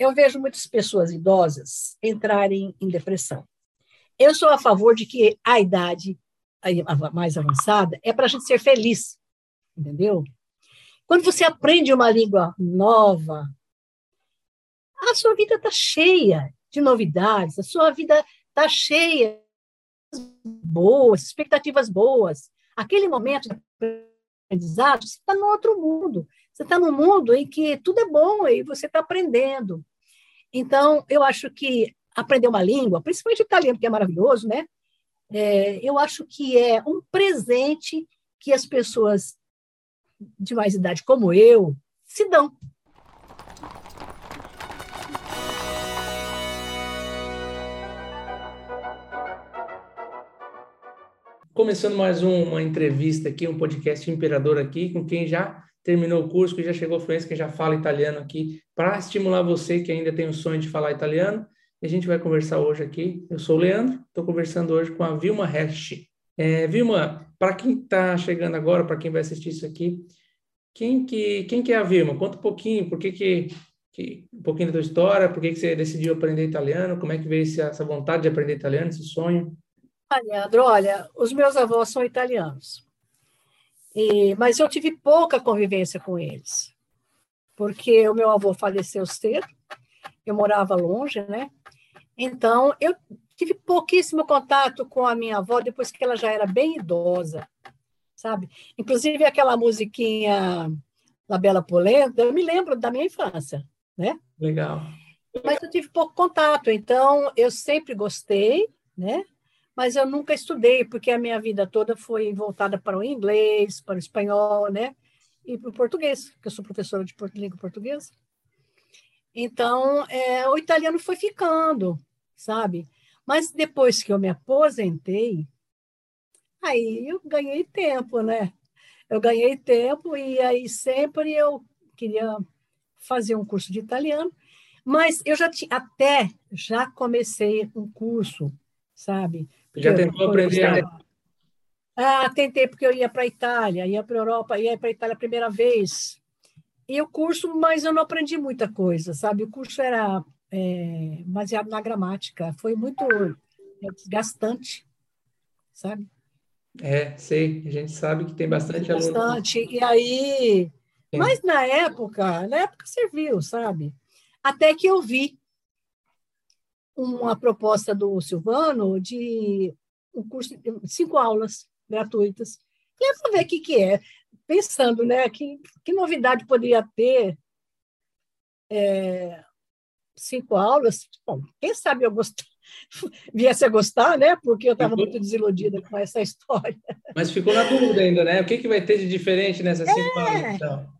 eu vejo muitas pessoas idosas entrarem em depressão. Eu sou a favor de que a idade mais avançada é para a gente ser feliz, entendeu? Quando você aprende uma língua nova, a sua vida está cheia de novidades, a sua vida está cheia de boas, expectativas boas. Aquele momento de aprendizado, você está no outro mundo. Você está num mundo em que tudo é bom e você está aprendendo. Então, eu acho que aprender uma língua, principalmente italiano, que é maravilhoso, né? É, eu acho que é um presente que as pessoas de mais idade como eu se dão. Começando mais um, uma entrevista aqui, um podcast Imperador aqui, com quem já terminou o curso, que já chegou à fluência, que já fala italiano aqui, para estimular você que ainda tem o sonho de falar italiano. E a gente vai conversar hoje aqui. Eu sou o Leandro, estou conversando hoje com a Vilma Hersh. É, Vilma, para quem está chegando agora, para quem vai assistir isso aqui, quem que, quem que é a Vilma? Conta um pouquinho, por que, que, que um pouquinho da tua história, por que, que você decidiu aprender italiano, como é que veio essa, essa vontade de aprender italiano, esse sonho? Leandro, olha, os meus avós são italianos. E, mas eu tive pouca convivência com eles, porque o meu avô faleceu cedo, eu morava longe, né? Então, eu tive pouquíssimo contato com a minha avó depois que ela já era bem idosa, sabe? Inclusive aquela musiquinha La Bela Polenta, eu me lembro da minha infância, né? Legal. Mas eu tive pouco contato, então eu sempre gostei, né? Mas eu nunca estudei, porque a minha vida toda foi voltada para o inglês, para o espanhol, né? E para o português, que eu sou professora de língua portuguesa. Então, é, o italiano foi ficando, sabe? Mas depois que eu me aposentei, aí eu ganhei tempo, né? Eu ganhei tempo e aí sempre eu queria fazer um curso de italiano, mas eu já tinha, até já comecei um curso, sabe? Já tentou aprender? Ah, tentei porque eu ia para a Itália, ia para a Europa, ia para a Itália a primeira vez. E o curso, mas eu não aprendi muita coisa, sabe? O curso era é, baseado na gramática, foi muito é, desgastante, sabe? É, sei, a gente sabe que tem bastante Bastante, aluno. e aí... Sim. Mas na época, na época serviu, sabe? Até que eu vi uma proposta do Silvano de um curso de cinco aulas gratuitas. E vou ver o que, que é. Pensando, né, que, que novidade poderia ter é, cinco aulas. Bom, quem sabe eu gostar, viesse a gostar, né? Porque eu estava muito desiludida com essa história. Mas ficou na dúvida ainda, né? O que, que vai ter de diferente nessas cinco é. aulas? Então?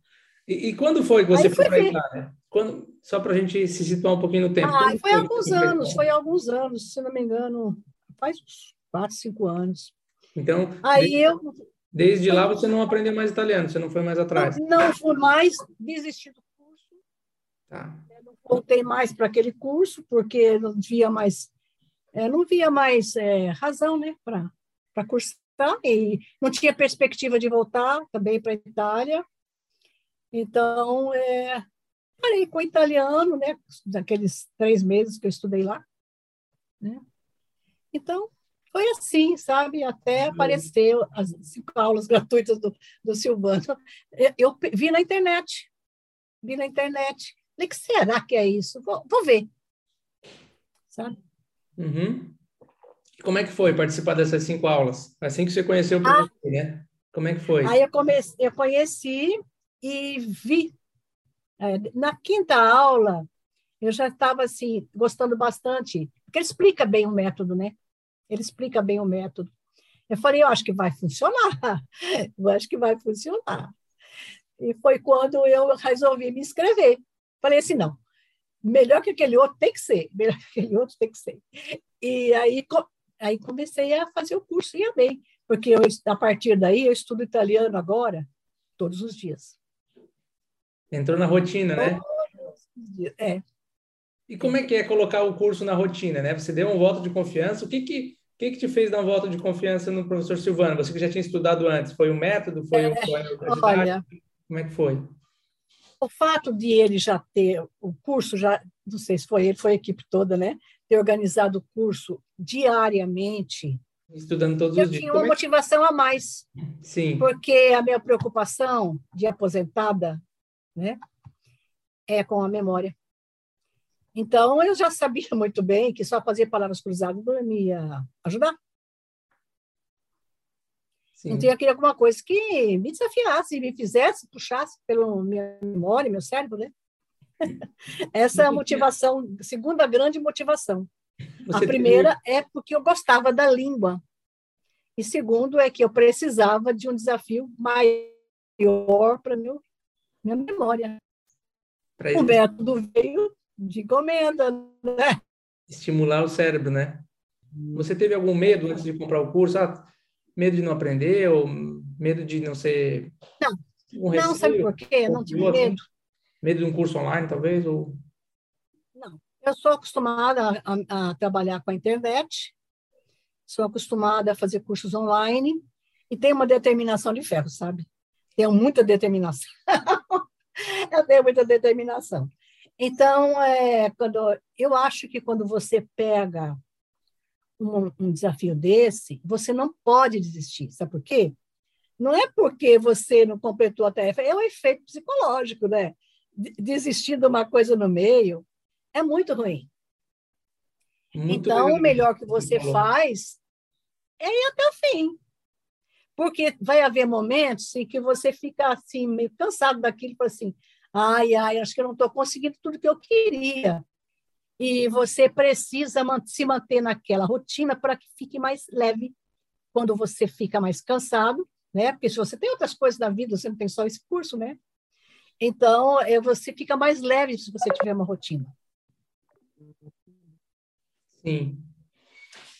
E, e, quando foi que você Aí foi para a Itália? Quando, só para a gente se situar um pouquinho no tempo. Ah, foi há alguns anos, foi alguns anos, se não me engano, faz uns quatro, cinco anos. Então, Aí desde, eu, desde lá você não aprendeu mais italiano, você não foi mais atrás? Não, fui mais, desisti do curso. Tá. Não voltei mais para aquele curso, porque não via mais, é, não via mais é, razão né, para cursar, e não tinha perspectiva de voltar também para a Itália. Então, é, parei com o italiano, né? Daqueles três meses que eu estudei lá. Né? Então, foi assim, sabe? Até apareceu as cinco aulas gratuitas do, do Silvano. Eu, eu, vi na internet. Vi na internet. Falei, que será que é isso? Vou, vou ver. Sabe? Uhum. Como é que foi participar dessas cinco aulas? Assim que você conheceu o professor, ah, né? Como é que foi? Aí eu, comecei, eu conheci e vi é, na quinta aula, eu já estava assim, gostando bastante, porque ele explica bem o método, né? Ele explica bem o método. Eu falei, eu acho que vai funcionar, eu acho que vai funcionar. E foi quando eu resolvi me inscrever. Falei assim, não, melhor que aquele outro tem que ser, melhor que aquele outro tem que ser. E aí, aí comecei a fazer o curso e amei, porque eu, a partir daí eu estudo italiano agora, todos os dias. Entrou na rotina, né? É. E como é que é colocar o curso na rotina, né? Você deu um voto de confiança. O que que, que, que te fez dar um voto de confiança no professor Silvano? Você que já tinha estudado antes, foi o método? Foi, é, o, foi a Olha, Como é que foi? o fato de ele já ter o curso, já não sei se foi ele, foi a equipe toda, né? Ter organizado o curso diariamente. Estudando todos eu os dias. tinha uma motivação a mais. Sim. Porque a minha preocupação de aposentada, né? É com a memória. Então, eu já sabia muito bem que só fazer palavras cruzadas não me ia ajudar. Sim. Então, eu queria alguma coisa que me desafiasse, me fizesse, puxasse pela minha memória, meu cérebro, né? Essa é a motivação, segunda grande motivação. Você a primeira teve... é porque eu gostava da língua. E segundo é que eu precisava de um desafio maior para minha memória. O método veio de encomenda, né? Estimular o cérebro, né? Você teve algum medo antes de comprar o curso? Ah, medo de não aprender ou medo de não ser... Não, um não sabe por quê? Não tive medo. Medo de um curso online, talvez? Ou... Não, eu sou acostumada a, a trabalhar com a internet, sou acostumada a fazer cursos online e tenho uma determinação de ferro, sabe? Tenho muita determinação. eu tenho muita determinação. Então, é, quando, eu acho que quando você pega um, um, desafio desse, você não pode desistir. Sabe por quê? Não é porque você não completou a tarefa, é um efeito psicológico, né? Desistir de uma coisa no meio é muito ruim. Muito então, o melhor que você faz é ir até o fim. Porque vai haver momentos em que você fica assim, meio cansado daquilo fala assim: ai, ai, acho que eu não estou conseguindo tudo que eu queria. E você precisa se manter naquela rotina para que fique mais leve quando você fica mais cansado, né? Porque se você tem outras coisas na vida, você não tem só esse curso, né? Então, é, você fica mais leve se você tiver uma rotina. Sim.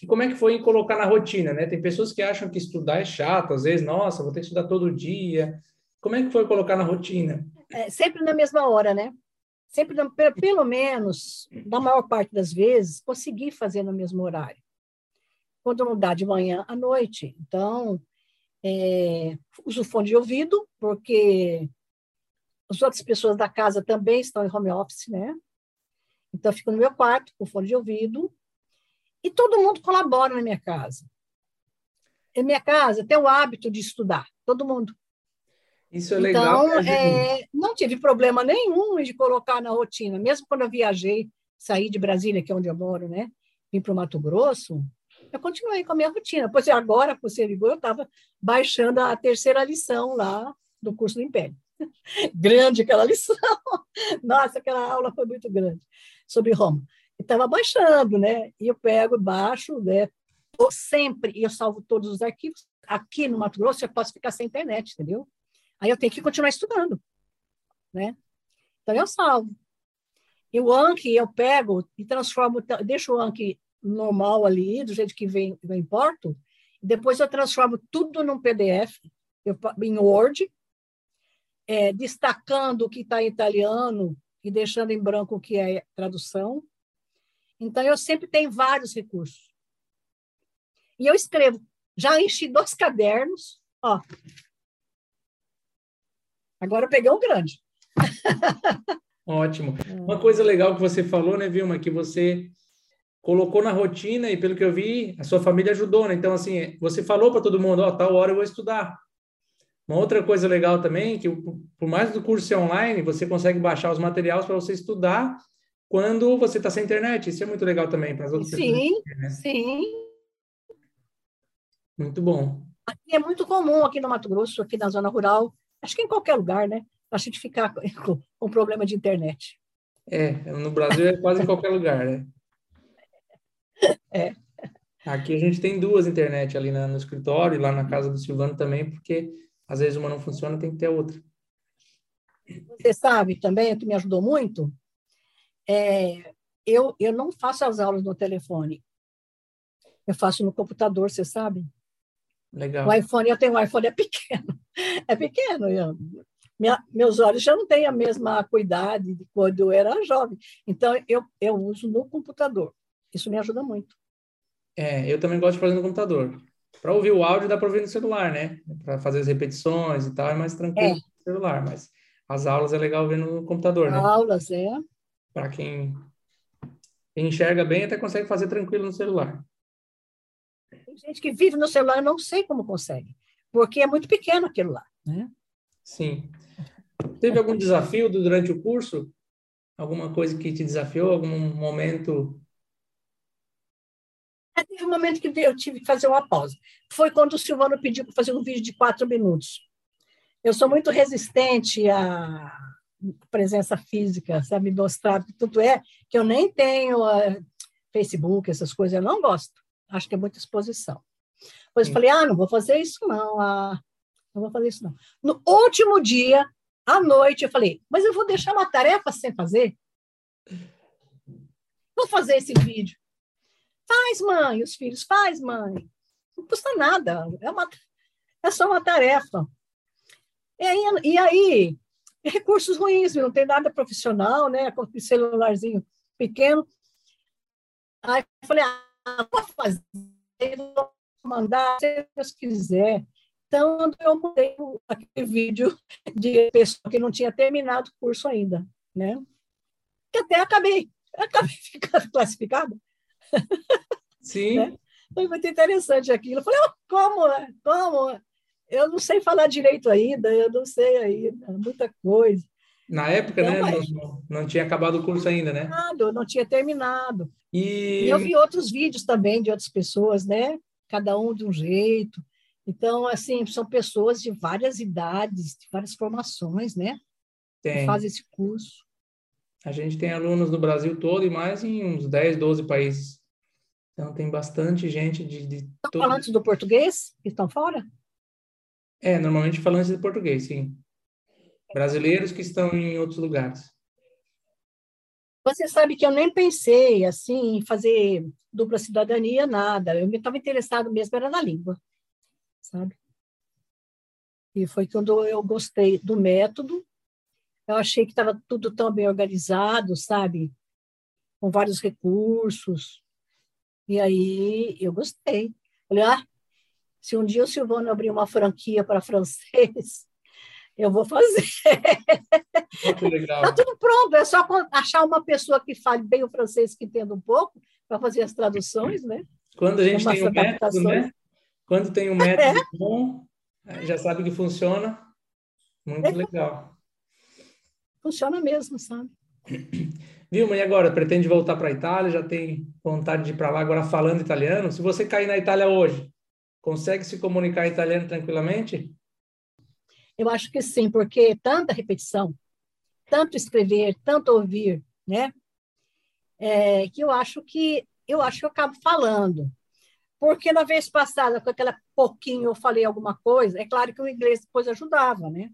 E como é que foi em colocar na rotina, né? Tem pessoas que acham que estudar é chato, às vezes, nossa, vou ter que estudar todo dia. Como é que foi colocar na rotina? é, sempre na mesma hora, né? Sempre, pelo menos, na maior parte das vezes, conseguir fazer no mesmo horário. Quando não dá de manhã à noite. Então, é, uso fone de ouvido, porque as outras pessoas da casa também estão em home office, né? Então, eu fico no meu quarto com fone de ouvido e todo mundo colabora na minha casa. Em minha casa tem o hábito de estudar, todo mundo. Isso é legal. Então, é, não tive problema nenhum de colocar na rotina. Mesmo quando eu viajei, saí de Brasília, que é onde eu moro, né? Vim para o Mato Grosso, eu continuei com a minha rotina. Pois é, agora, você ligou, eu estava baixando a terceira lição lá do curso do Império. grande aquela lição. Nossa, aquela aula foi muito grande sobre Roma. Estava baixando, né? E eu pego, baixo, né? Sempre, e eu salvo todos os arquivos. Aqui no Mato Grosso, eu posso ficar sem internet, entendeu? Aí eu tenho que continuar estudando, né? Então eu salvo. E o Anki eu pego e transformo, deixo o Anki normal ali, do jeito que vem, eu importo, depois eu transformo tudo num PDF, eu, em Word, é, destacando o que está em italiano e deixando em branco o que é tradução. Então, eu sempre tenho vários recursos. E eu escrevo. Já enchi dois cadernos, ó, Agora eu peguei um grande. Ótimo. Uma coisa legal que você falou, né, Vilma, que você colocou na rotina e pelo que eu vi, a sua família ajudou, né? Então, assim, você falou para todo mundo, ó, tal hora eu vou estudar. Uma outra coisa legal também, que por mais do curso ser online, você consegue baixar os materiais para você estudar quando você está sem internet. Isso é muito legal também para as outras sim, pessoas. Né? Sim, Muito bom. Aqui é muito comum aqui no Mato Grosso, aqui na zona rural, acho que em qualquer lugar, né? A gente ficar com, com problema de internet. É, no Brasil é quase em qualquer lugar, né? É. Aqui a gente tem duas internet ali no escritório e lá na casa do Silvano também, porque às vezes uma não funciona, tem que ter outra. Você sabe também, que me ajudou muito, é, eu, eu não faço as aulas no telefone. Eu faço no computador, você sabe? Legal. O iPhone, eu tenho um iPhone, é pequeno. É pequeno. Eu, minha, meus olhos já não têm a mesma cuidade de quando eu era jovem. Então, eu, eu uso no computador. Isso me ajuda muito. É, eu também gosto de fazer no computador. Para ouvir o áudio dá para ouvir no celular, né? Para fazer as repetições e tal, é mais tranquilo é. no celular. Mas As aulas é legal ver no computador, né? Aulas, é. Para quem enxerga bem, até consegue fazer tranquilo no celular. Tem gente que vive no celular, eu não sei como consegue, porque é muito pequeno aquilo lá, né? Sim. Teve algum desafio durante o curso? Alguma coisa que te desafiou? Algum momento? É, teve um momento que eu tive que fazer uma pausa. Foi quando o Silvano pediu para fazer um vídeo de quatro minutos. Eu sou muito resistente à presença física, sabe? Mostrar. Tanto é que eu nem tenho uh, Facebook, essas coisas, eu não gosto. Acho que é muita exposição. Depois eu falei, ah, não vou fazer isso não, ah, não vou fazer isso não. No último dia, à noite, eu falei, mas eu vou deixar uma tarefa sem fazer? Vou fazer esse vídeo. Faz, mãe, os filhos, faz, mãe. Não custa nada, é, uma, é só uma tarefa. E aí, e aí, recursos ruins, não tem nada profissional, né? Com celularzinho pequeno. Aí eu falei, ah, vou fazer, vou mandar, se Deus quiser. Então, eu mudei aquele vídeo de pessoa que não tinha terminado o curso ainda, né? Que até acabei, acabei ficando classificada. Sim. né? Foi muito interessante aquilo. Eu falei, oh, como? Como? Eu não sei falar direito ainda, eu não sei ainda, muita coisa. Na época, né, mas... não, não, tinha acabado o curso ainda, né? Não, não tinha terminado. E... e eu vi outros vídeos também de outras pessoas, né? Cada um de um jeito. Então, assim, são pessoas de várias idades, de várias formações, né? Tem. Que fazem esse curso. A gente tem alunos no Brasil todo e mais em uns 10, 12 países. Então, tem bastante gente de. de estão todo... falantes do português estão fora? É, normalmente falantes de português, sim. Brasileiros que estão em outros lugares. Você sabe que eu nem pensei assim em fazer dupla cidadania, nada. Eu estava interessado mesmo era na língua sabe? E foi quando eu gostei do método. Eu achei que estava tudo tão bem organizado, sabe? Com vários recursos. E aí eu gostei. Falei, ah, se um dia o Silvano abrir uma franquia para francês, eu vou fazer. Está tudo pronto, é só achar uma pessoa que fale bem o francês, que entenda um pouco, para fazer as traduções, né? Quando a gente tem um método, né? Quando tem um método é. bom, já sabe que funciona. Muito é. legal. Funciona mesmo, sabe? Vilma, e agora? Pretende voltar para a Itália? Já tem vontade de ir para lá agora falando italiano? Se você cair na Itália hoje, consegue se comunicar em italiano tranquilamente? Eu acho que sim, porque tanta repetição, tanto escrever, tanto ouvir, né? É, que eu acho que eu acho que eu acabo falando. Porque na vez passada, com aquela pouquinho, eu falei alguma coisa, é claro que o inglês depois ajudava, né?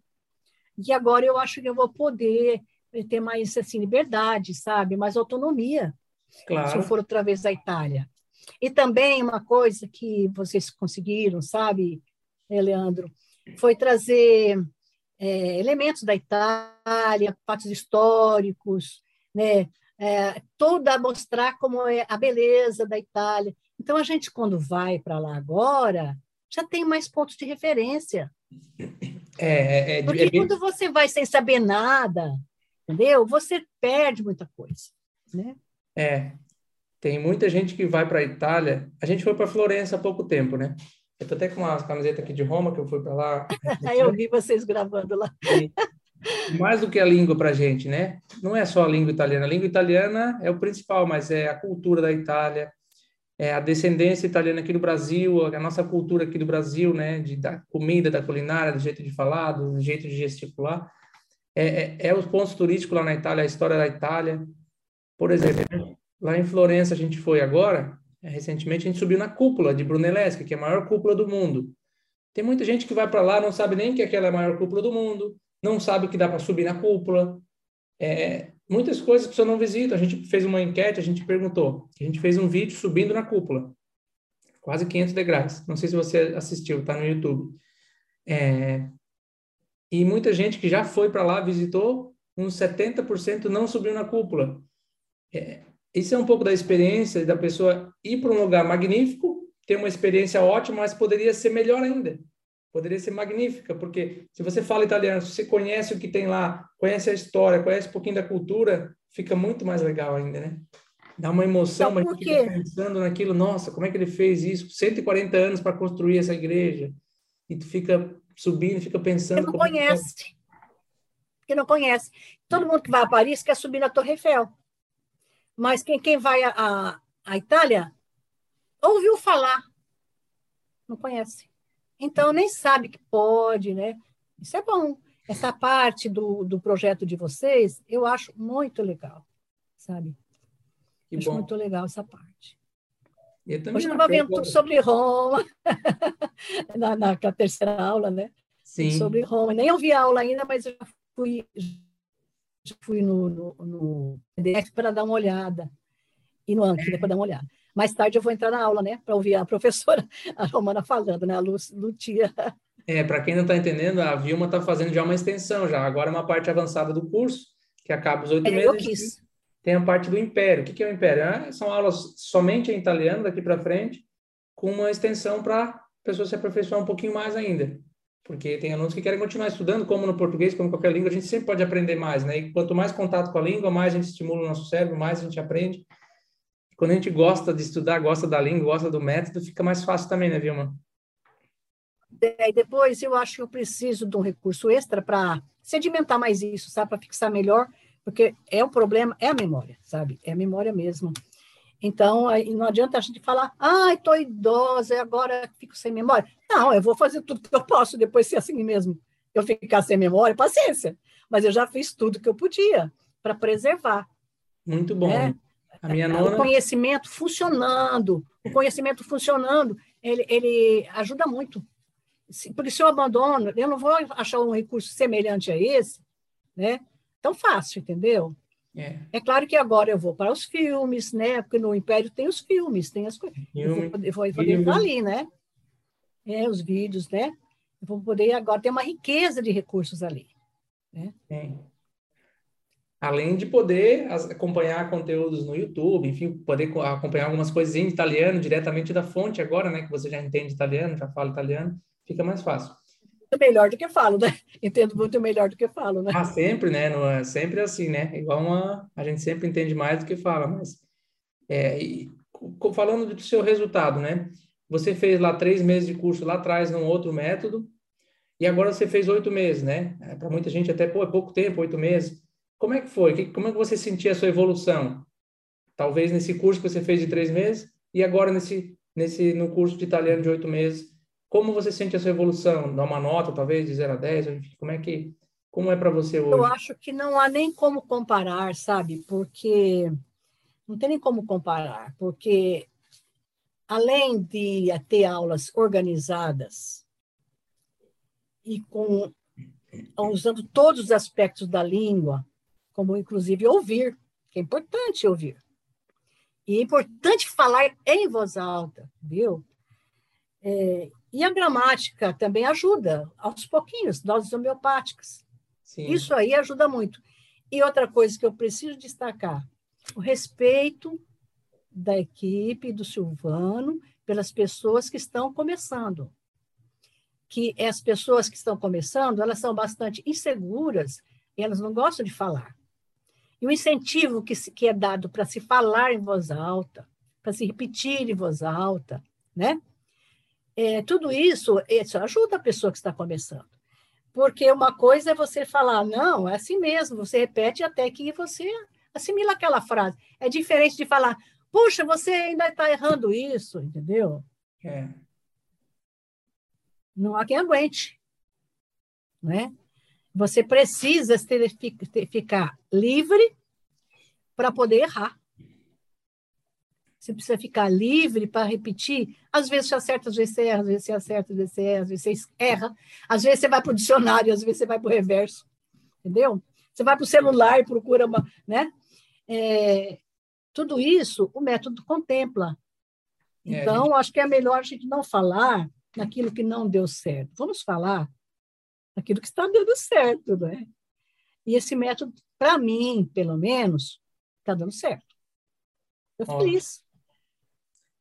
E agora eu acho que eu vou poder ter mais assim, liberdade, sabe? Mais autonomia, claro. se eu for outra vez à Itália. E também uma coisa que vocês conseguiram, sabe, Leandro, foi trazer é, elementos da Itália, fatos históricos, né? É, toda mostrar como é a beleza da Itália. Então, a gente, quando vai para lá agora, já tem mais pontos de referência. É, é, é Porque é quando você vai sem saber nada, entendeu? Você perde muita coisa, né? É. Tem muita gente que vai para a Itália. A gente foi para Florença há pouco tempo, né? Eu tô até com uma camiseta aqui de Roma que eu fui para lá. eu vi vocês gravando lá. mais do que a língua para a gente, né? Não é só a língua italiana. A língua italiana é o principal, mas é a cultura da Itália, é, a descendência italiana aqui no Brasil, a nossa cultura aqui do Brasil, né, de, da comida, da culinária, do jeito de falar, do jeito de gesticular, é, é, é os pontos turísticos lá na Itália, a história da Itália. Por exemplo, lá em Florença a gente foi agora, é, recentemente a gente subiu na cúpula de Brunelleschi, que é a maior cúpula do mundo. Tem muita gente que vai para lá, não sabe nem que aquela é a maior cúpula do mundo, não sabe que dá para subir na cúpula. É, muitas coisas que você não visita. A gente fez uma enquete, a gente perguntou. A gente fez um vídeo subindo na cúpula, quase 500 degraus. Não sei se você assistiu, tá no YouTube. É, e muita gente que já foi para lá, visitou, uns 70% não subiu na cúpula. É, isso é um pouco da experiência da pessoa ir para um lugar magnífico, ter uma experiência ótima, mas poderia ser melhor ainda. poderia ser magnífica, porque se você fala italiano, se você conhece o que tem lá, conhece a história, conhece um pouquinho da cultura, fica muito mais legal ainda, né? Dá uma emoção, então, mas fica pensando naquilo, nossa, como é que ele fez isso? 140 anos para construir essa igreja. E tu fica subindo, fica pensando. Porque não é conhece. Porque não conhece. Todo mundo que vai a Paris quer subir na Torre Eiffel. Mas quem, quem vai à Itália ouviu falar, não conhece. Então, nem sabe que pode, né? Isso é bom. Essa parte do, do projeto de vocês, eu acho muito legal, sabe? Que acho bom. muito legal essa parte. Eu também Hoje estava vendo tudo sobre Roma, na, na, na, terceira aula, né? Sim. Sobre Roma. Nem ouvi a aula ainda, mas eu já fui, já fui no, no, no PDF para dar uma olhada. E no Anki, é. para dar uma olhada. Mais tarde eu vou entrar na aula, né? Para ouvir a professora, a Romana falando, né? A Lu, Lutia. É, para quem não está entendendo, a Vilma está fazendo já uma extensão, já agora uma parte avançada do curso, que acaba os oito é, meses. Eu quis. Tem a parte do Império. O que, que é o Império? Ah, são aulas somente em italiano daqui para frente, com uma extensão para a pessoa se aperfeiçoar um pouquinho mais ainda. Porque tem alunos que querem continuar estudando, como no português, como qualquer língua, a gente sempre pode aprender mais, né? E quanto mais contato com a língua, mais a gente estimula o nosso cérebro, mais a gente aprende quando a gente gosta de estudar, gosta da língua, gosta do método, fica mais fácil também, né, Vilma? E depois eu acho que eu preciso de um recurso extra para sedimentar mais isso, sabe? Para fixar melhor, porque é o problema, é a memória, sabe? É a memória mesmo. Então, não adianta a gente falar, ai, ah, estou idosa e agora fico sem memória. Não, eu vou fazer tudo que eu posso depois ser assim mesmo. Eu ficar sem memória, paciência. Mas eu já fiz tudo que eu podia para preservar. Muito bom. Né? A minha nona... O conhecimento funcionando, o conhecimento funcionando, ele, ele ajuda muito. Porque se eu abandono, eu não vou achar um recurso semelhante a esse, né? Tão fácil, entendeu? É. é claro que agora eu vou para os filmes, né? Porque no Império tem os filmes, tem as coisas. Eu vou poder, vou poder ir ali, né? É, os vídeos, né? Eu vou poder agora ter uma riqueza de recursos ali. Né? Tem além de poder acompanhar conteúdos no YouTube, enfim, poder acompanhar algumas coisas em italiano diretamente da fonte agora, né, que você já entende italiano, já fala italiano, fica mais fácil. Muito melhor do que falo, né? Entendo muito melhor do que falo, né? Ah, sempre, né? Não é sempre assim, né? Igual uma, a gente sempre entende mais do que fala, mas é, e, falando do seu resultado, né? Você fez lá três meses de curso lá atrás num outro método e agora você fez oito meses, né? É, Para muita gente até pô, é pouco tempo, oito meses. Como é que foi? Como é que você sentia a sua evolução? Talvez nesse curso que você fez de três meses e agora nesse, nesse no curso de italiano de oito meses. Como você sente a sua evolução? Dá uma nota, talvez, de 0 a 10? Como é que como é para você hoje? Eu acho que não há nem como comparar, sabe? Porque não tem nem como comparar, porque além de ter aulas organizadas e com usando todos os aspectos da língua, como inclusive ouvir, que é importante ouvir. E é importante falar em voz alta, viu? É, e a gramática também ajuda, aos pouquinhos, doses homeopáticas. Sim. Isso aí ajuda muito. E outra coisa que eu preciso destacar, o respeito da equipe do Silvano pelas pessoas que estão começando. Que as pessoas que estão começando, elas são bastante inseguras e elas não gostam de falar. E o incentivo que, se, que é dado para se falar em voz alta, para se repetir em voz alta, né? É, tudo isso, isso ajuda a pessoa que está começando. Porque uma coisa é você falar, não, é assim mesmo, você repete até que você assimila aquela frase. É diferente de falar, puxa, você ainda está errando isso, entendeu? É. Não há quem aguente. Né? Você precisa ter, ficar livre para poder errar. Você precisa ficar livre para repetir. Às vezes você acerta, às vezes você erra, às vezes você acerta, às vezes você erra, às vezes você erra. Às vezes você vai para o dicionário, às vezes você vai para o reverso. Entendeu? Você vai para o celular e procura uma. Né? É, tudo isso o método contempla. É, então, é, gente... acho que é melhor a gente não falar naquilo que não deu certo. Vamos falar aquilo que está dando certo, né? E esse método, para mim, pelo menos, está dando certo. Estou feliz.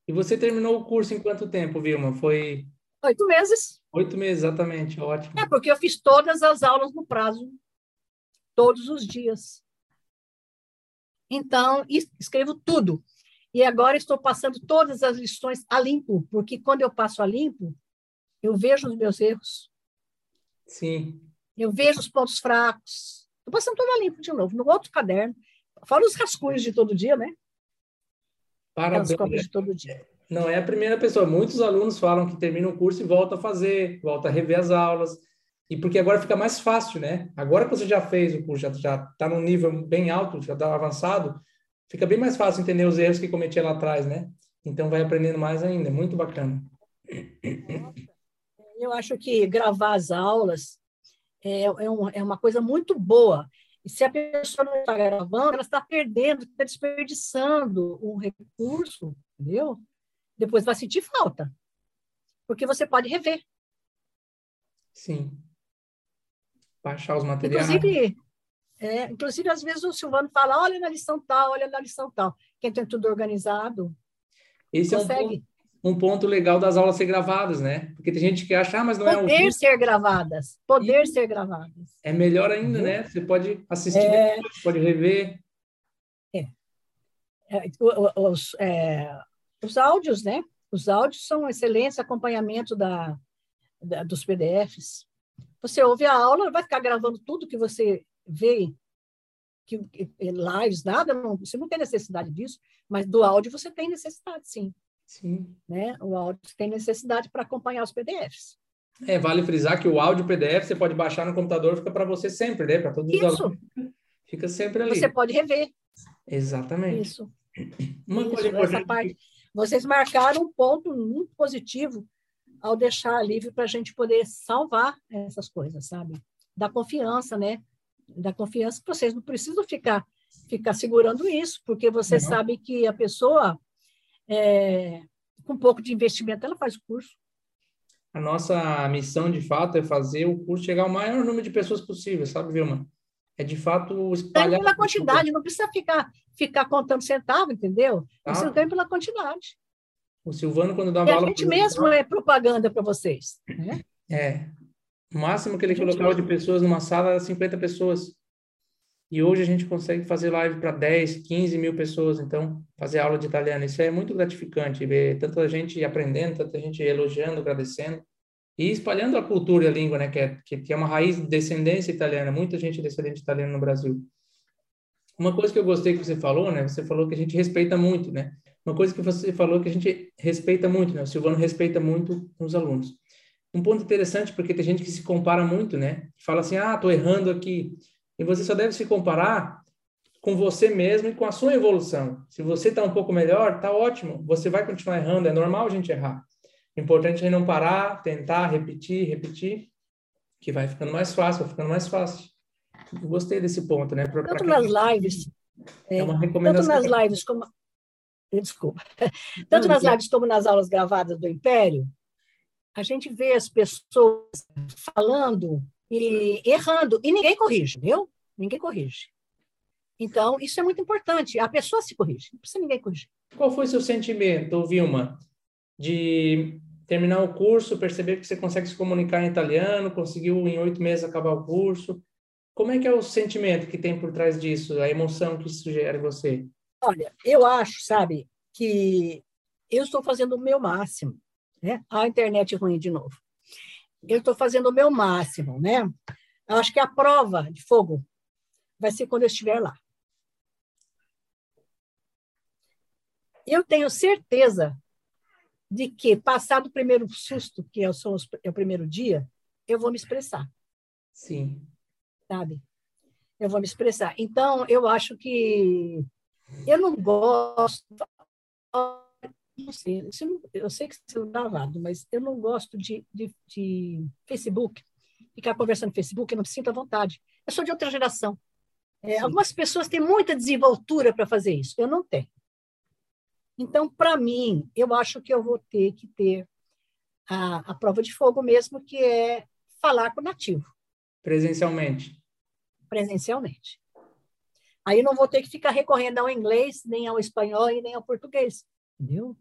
E você terminou o curso em quanto tempo, Vilma? Foi oito meses. Oito meses, exatamente, ótimo. É, porque eu fiz todas as aulas no prazo, todos os dias. Então, escrevo tudo. E agora estou passando todas as lições a limpo, porque quando eu passo a limpo, eu vejo os meus erros. Sim. Eu vejo os pontos fracos. Estou passando tudo a limpo de novo, no outro caderno. Fora os rascunhos de todo dia, né? Parabéns. De todo dia. Não é a primeira pessoa. Muitos alunos falam que terminam o curso e voltam a fazer, voltam a rever as aulas. E porque agora fica mais fácil, né? Agora que você já fez o curso, já está num nível bem alto, já está avançado, fica bem mais fácil entender os erros que cometia lá atrás, né? Então vai aprendendo mais ainda, muito bacana. Eu acho que gravar as aulas é, é, um, é uma coisa muito boa. E se a pessoa não está gravando, ela está perdendo, está desperdiçando um recurso, entendeu? Depois vai sentir falta. Porque você pode rever. Sim. Baixar os materiais. Inclusive, é, inclusive, às vezes o Silvano fala, olha na lição tal, olha na lição tal. Quem tem tudo organizado, Esse consegue. É um ponto, um ponto legal das aulas ser gravadas, né? Porque tem gente que acha, ah, mas não poder é um... Poder ser gravadas. Poder e ser gravadas. É melhor ainda, uhum. né? Você pode assistir é... depois, pode rever. É. é os, é, os áudios, né? Os áudios são um excelente acompanhamento da, da, dos PDFs. Você ouve a aula, vai ficar gravando tudo que você vê, que, lives, nada, não, você não tem necessidade disso, mas do áudio você tem necessidade, sim. Sim. Né? O áudio tem necessidade para acompanhar os PDFs. É, vale frisar que o áudio PDF você pode baixar no computador, fica para você sempre, né? Para todos os Isso. alunos. Fica sempre ali. Você pode rever. Exatamente. Isso. Uma Isso, coisa importante. Parte, vocês marcaram um ponto muito positivo ao deixar livre para a gente poder salvar essas coisas, sabe? Da confiança, né? Da confiança que vocês não precisam ficar ficar segurando isso, porque você uhum. sabe que a pessoa é, com pouco de investimento ela faz o curso. A nossa missão, de fato, é fazer o curso chegar ao maior número de pessoas possível, sabe, Vilma? É de fato espalhar. Ganha pela quantidade, não precisa ficar, ficar contando centavo, entendeu? Ah. Você ganha pela quantidade. O Silvano, quando dava e aula. A gente mesmo é propaganda para vocês. Né? É. O máximo que ele colocava de pessoas numa sala era 50 pessoas. E hoje a gente consegue fazer live para 10, 15 mil pessoas, então, fazer aula de italiano. Isso é muito gratificante, ver tanta gente aprendendo, tanta gente elogiando, agradecendo e espalhando a cultura e a língua, né, que é, que é uma raiz de descendência italiana, muita gente descendente italiana no Brasil. Uma coisa que eu gostei que você falou, né, você falou que a gente respeita muito, né, uma coisa que você falou que a gente respeita muito, né, o Silvano respeita muito os alunos. Um ponto interessante, porque tem gente que se compara muito, né, fala assim, ah, tô errando aqui, e você só deve se comparar com você mesmo e com a sua evolução. Se você está um pouco melhor, tá ótimo. Você vai continuar errando, é normal a gente errar. O importante é não parar, tentar, repetir, repetir, que vai ficando mais fácil, vai ficando mais fácil. Eu gostei desse ponto, né? Pra, tanto pra nas lives, é, uma recomendação. Tanto nas lives como desculpa, tanto nas lives como nas aulas gravadas do Império, a gente vê as pessoas falando e errando, e ninguém corrige, viu? Ninguém corrige. Então, isso é muito importante. A pessoa se corrige, não precisa ninguém corrigir. Qual foi seu sentimento, Vilma, de terminar o curso, perceber que você consegue se comunicar em italiano, conseguiu em oito meses acabar o curso? Como é que é o sentimento que tem por trás disso, a emoção que isso gera em você? Olha, eu acho, sabe, que eu estou fazendo o meu máximo. Né? A internet é ruim de novo eu estou fazendo o meu máximo, né? Eu acho que a prova de fogo vai ser quando eu estiver lá. Eu tenho certeza de que, passado o primeiro susto, que é o, é primeiro dia, eu vou me expressar. Sim. Sabe? Eu vou me expressar. Então, eu acho que eu não gosto sei, não, eu sei que você não está gravado, mas eu não gosto de, de, de, Facebook, ficar conversando no Facebook, eu não me sinto à vontade. Eu sou de outra geração. É, algumas pessoas têm muita desenvoltura para fazer isso, eu não tenho. Então, para mim, eu acho que eu vou ter que ter a, a prova de fogo mesmo, que é falar com o nativo. Presencialmente. Presencialmente. Aí não vou ter que ficar recorrendo ao inglês, nem ao espanhol e nem ao português. Entendeu?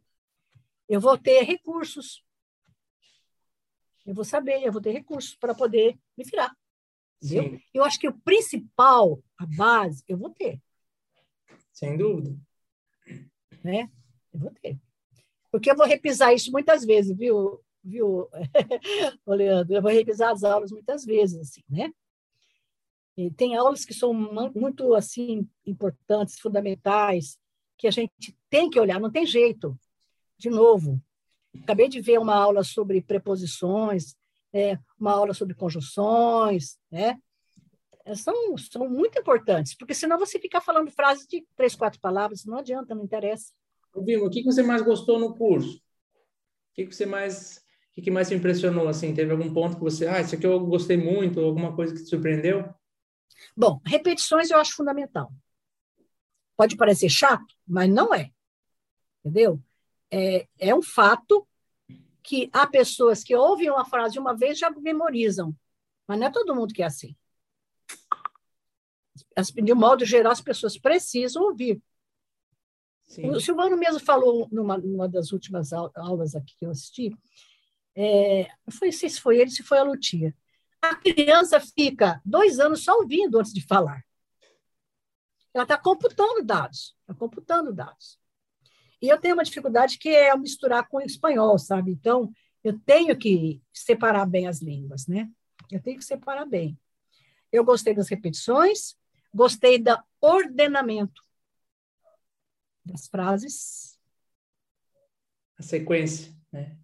Eu vou ter recursos. Eu vou saber, eu vou ter recursos para poder me virar. Entendeu? Eu acho que o principal, a base, eu vou ter. Sem dúvida. Né? Eu vou ter. Porque eu vou repisar isso muitas vezes, viu, viu, Leandro? Eu vou repisar as aulas muitas vezes, assim, né? E tem aulas que são muito, assim, importantes, fundamentais, que a gente tem que olhar, não tem jeito. De novo, acabei de ver uma aula sobre preposições, é, uma aula sobre conjunções, né? É, são, são muito importantes, porque senão você fica falando frases de três, quatro palavras, não adianta, não interessa. Vilma, o que você mais gostou no curso? O que você mais, o que mais te impressionou? Assim, teve algum ponto que você, ah, isso aqui eu gostei muito, ou alguma coisa que te surpreendeu? Bom, repetições eu acho fundamental. Pode parecer chato, mas não é. Entendeu? É, é um fato que há pessoas que ouvem uma frase uma vez já memorizam, mas não é todo mundo que é assim. De um modo geral, as pessoas precisam ouvir. Sim. O Silvano mesmo falou numa, numa das últimas aulas aqui que eu assisti, é, não sei se foi ele, se foi a Lutia. A criança fica dois anos só ouvindo antes de falar. Ela está computando dados, está computando dados. E eu tenho uma dificuldade que é misturar com o espanhol, sabe? Então, eu tenho que separar bem as línguas, né? Eu tenho que separar bem. Eu gostei das repetições, gostei do ordenamento das frases. A sequência, né?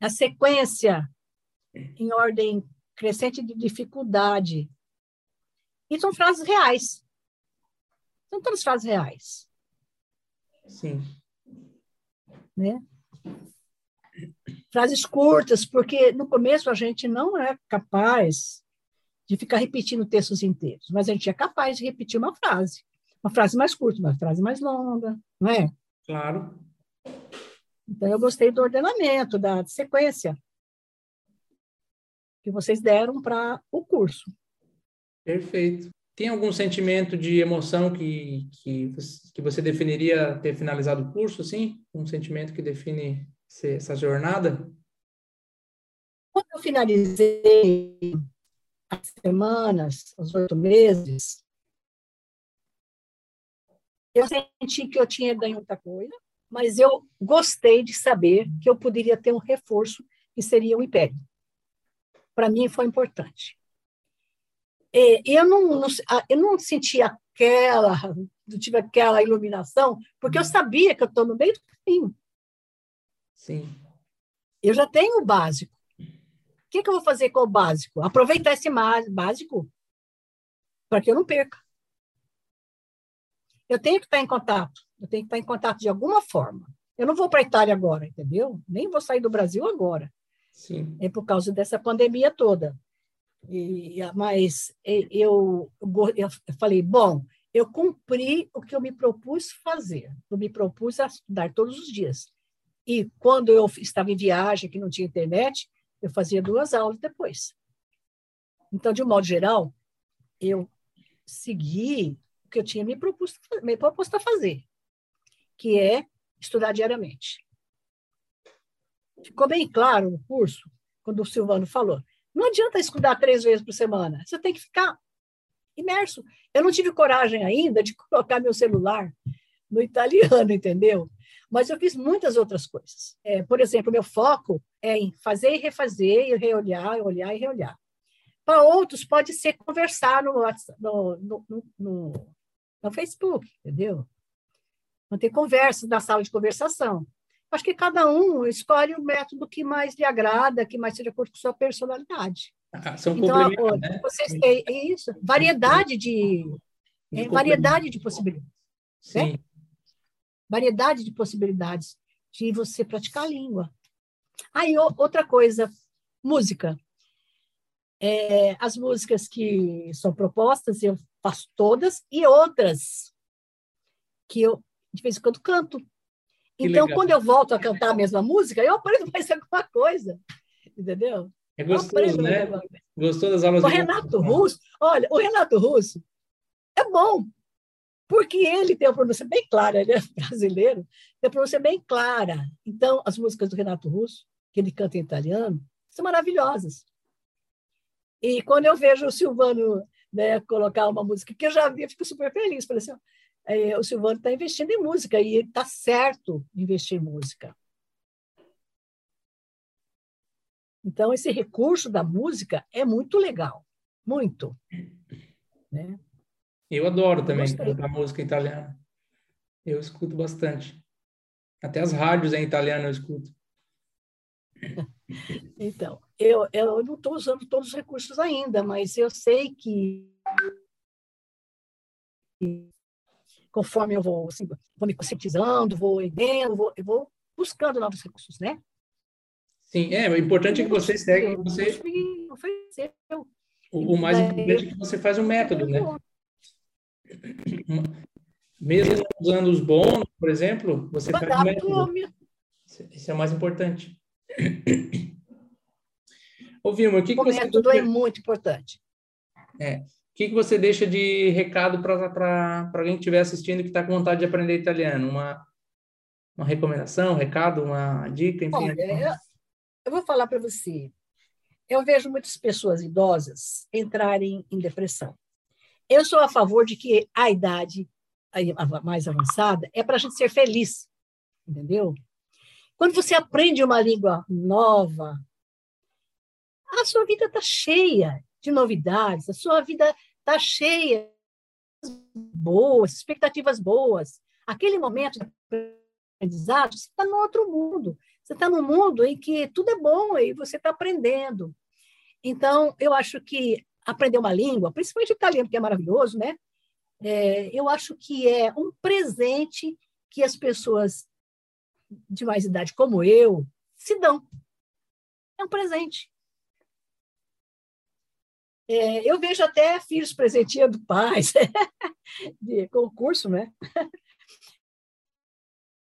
A sequência em ordem crescente de dificuldade. E são frases reais. São todas frases reais. Sim né? Frases curtas, porque no começo a gente não é capaz de ficar repetindo textos inteiros, mas a gente é capaz de repetir uma frase. Uma frase mais curta, uma frase mais longa, não é? Claro. Então, eu gostei do ordenamento, da sequência que vocês deram para o curso. Perfeito. Tem algum sentimento de emoção que, que, que você definiria ter finalizado o curso, assim? Um sentimento que define essa jornada? Quando eu finalizei as semanas, os oito meses, eu senti que eu tinha ganho muita coisa, mas eu gostei de saber que eu poderia ter um reforço que seria o Império. Para mim foi importante. É, eu não, não, eu não senti aquela, não tive aquela iluminação, porque eu sabia que eu estou no meio do caminho. Sim. Eu já tenho o básico. O que, que eu vou fazer com o básico? Aproveitar esse básico para que eu não perca. Eu tenho que estar em contato. Eu tenho que estar em contato de alguma forma. Eu não vou para a Itália agora, entendeu? Nem vou sair do Brasil agora. Sim. É por causa dessa pandemia toda. E, mas eu, eu falei, bom, eu cumpri o que eu me propus fazer. Eu me propus a estudar todos os dias. E quando eu estava em viagem, que não tinha internet, eu fazia duas aulas depois. Então, de um modo geral, eu segui o que eu tinha me proposto, me proposto a fazer, que é estudar diariamente. Ficou bem claro no curso, quando o Silvano falou. Não adianta estudar três vezes por semana. Você tem que ficar imerso. Eu não tive coragem ainda de colocar meu celular no italiano, entendeu? Mas eu fiz muitas outras coisas. É, por exemplo, meu foco é em fazer e refazer, e reolhar, olhar e reolhar. Para outros, pode ser conversar no, no, no, no, no Facebook, entendeu? Manter conversas na sala de conversação. Acho que cada um escolhe o método que mais lhe agrada, que mais seja com sua personalidade. Ah, são então, né? vocês têm isso, variedade de, de é, variedade de possibilidades. Né? Variedade de possibilidades de você praticar a língua. Aí, ah, outra coisa, música. É, as músicas que são propostas, eu faço todas, e outras que eu, de vez em quando, canto. Então, quando eu volto a cantar a mesma música, eu aprendo mais alguma coisa, entendeu? É gostoso, né? Gostou das aulas O Renato Russo, olha, o Renato Russo é bom, porque ele tem uma pronúncia bem clara, ele é brasileiro, tem uma pronúncia bem clara. Então, as músicas do Renato Russo, que ele canta em italiano, são maravilhosas. E quando eu vejo o Silvano né, colocar uma música que eu já vi, eu fico super feliz. Falei assim, é, o Silvano está investindo em música e está certo investir em música. Então, esse recurso da música é muito legal, muito. Né? Eu adoro também a música italiana. Eu escuto bastante. Até as rádios em italiano eu escuto. Então, eu, eu não estou usando todos os recursos ainda, mas eu sei que conforme eu vou, assim, vou me conscientizando, vou entendendo, vou, eu vou buscando novos recursos, né? Sim, é, o importante é que você segue, você... O, o mais importante é que você faz um método, né? Mesmo usando os bônus, por exemplo, você faz um método. Isso é o mais importante. Ô, Vilma, o que, que o você... método é muito importante. É. O que, que você deixa de recado para alguém que estiver assistindo que está com vontade de aprender italiano? Uma, uma recomendação, um recado, uma dica, enfim? Olha, eu, eu vou falar para você. Eu vejo muitas pessoas idosas entrarem em depressão. Eu sou a favor de que a idade mais avançada é para a gente ser feliz, entendeu? Quando você aprende uma língua nova, a sua vida está cheia de novidades, a sua vida está cheia de boas, expectativas boas. Aquele momento de aprendizado, você está no outro mundo. Você está num mundo em que tudo é bom e você está aprendendo. Então, eu acho que aprender uma língua, principalmente italiano, que é maravilhoso, né? É, eu acho que é um presente que as pessoas de mais idade como eu se dão. É um presente. É, eu vejo até filhos presenteando pais de concurso, né?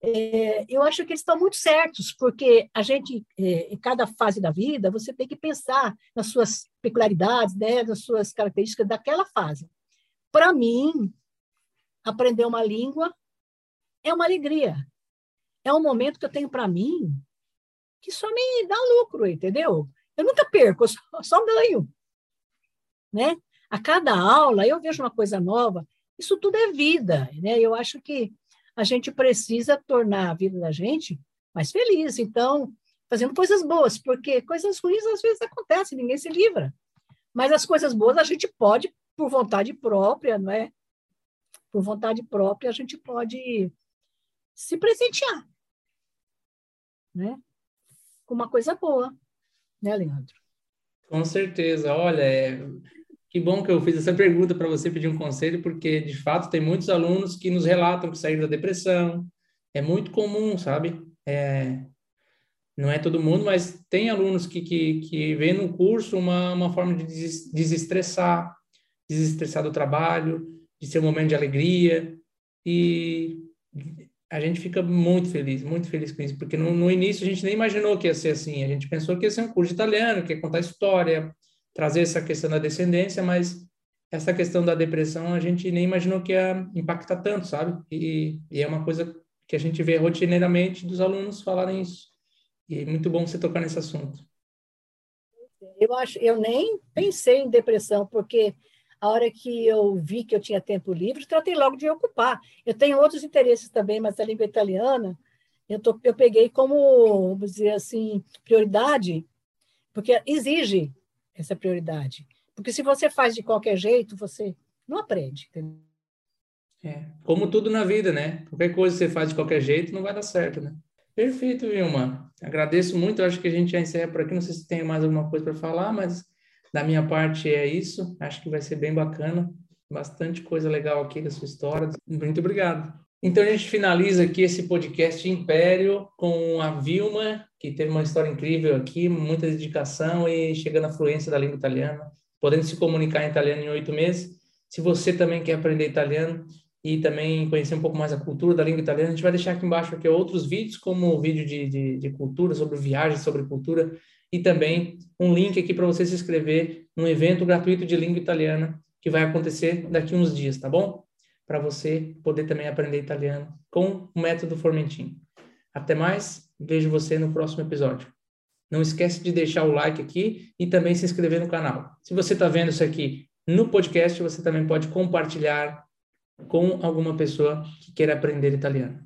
É, eu acho que eles estão muito certos, porque a gente, é, em cada fase da vida, você tem que pensar nas suas peculiaridades, né, nas suas características daquela fase. Para mim, aprender uma língua é uma alegria. É um momento que eu tenho para mim que só me dá lucro, entendeu? Eu nunca perco, eu só, só ganho. Né? A cada aula eu vejo uma coisa nova. Isso tudo é vida, né? Eu acho que a gente precisa tornar a vida da gente mais feliz. Então, fazendo coisas boas, porque coisas ruins às vezes acontecem, ninguém se livra. Mas as coisas boas a gente pode, por vontade própria, não é? Por vontade própria, a gente pode se presentear, né? Com uma coisa boa, né, Leandro? Com certeza. Olha, é... Que bom que eu fiz essa pergunta para você pedir um conselho, porque de fato tem muitos alunos que nos relatam que saíram da depressão. É muito comum, sabe? É, não é todo mundo, mas tem alunos que, que, que vê no curso uma, uma forma de desestressar, desestressar do trabalho, de ser um momento de alegria. E a gente fica muito feliz, muito feliz com isso, porque no, no início a gente nem imaginou que ia ser assim. A gente pensou que ia ser um curso de italiano, que ia contar história, trazer essa questão da descendência, mas essa questão da depressão a gente nem imaginou que ia impactar tanto, sabe? E, e é uma coisa que a gente vê rotineiramente dos alunos falarem isso. E é muito bom você tocar nesse assunto. Eu acho, eu nem pensei em depressão, porque a hora que eu vi que eu tinha tempo livre, tratei logo de ocupar. Eu tenho outros interesses também, mas a língua italiana, eu, tô, eu peguei como, vamos dizer assim, prioridade, porque exige essa prioridade. Porque se você faz de qualquer jeito, você não aprende. É, como tudo na vida, né? Qualquer coisa que você faz de qualquer jeito não vai dar certo, né? Perfeito, Vilma. Agradeço muito. Acho que a gente já encerra por aqui. Não sei se tem mais alguma coisa para falar, mas da minha parte é isso. Acho que vai ser bem bacana. Bastante coisa legal aqui da sua história. Muito obrigado. Então a gente finaliza aqui esse podcast Império com a Vilma, que teve uma história incrível aqui, muita dedicação e chegando à fluência da língua italiana, podendo se comunicar em italiano em oito meses. Se você também quer aprender italiano e também conhecer um pouco mais a cultura da língua italiana, a gente vai deixar aqui embaixo aqui outros vídeos, como o vídeo de, de, de cultura, sobre viagens, sobre cultura, e também um link aqui para você se inscrever num evento gratuito de língua italiana que vai acontecer daqui uns dias, tá bom? Para você poder também aprender italiano com o método Formentin. Até mais, vejo você no próximo episódio. Não esquece de deixar o like aqui e também se inscrever no canal. Se você está vendo isso aqui no podcast, você também pode compartilhar com alguma pessoa que queira aprender italiano.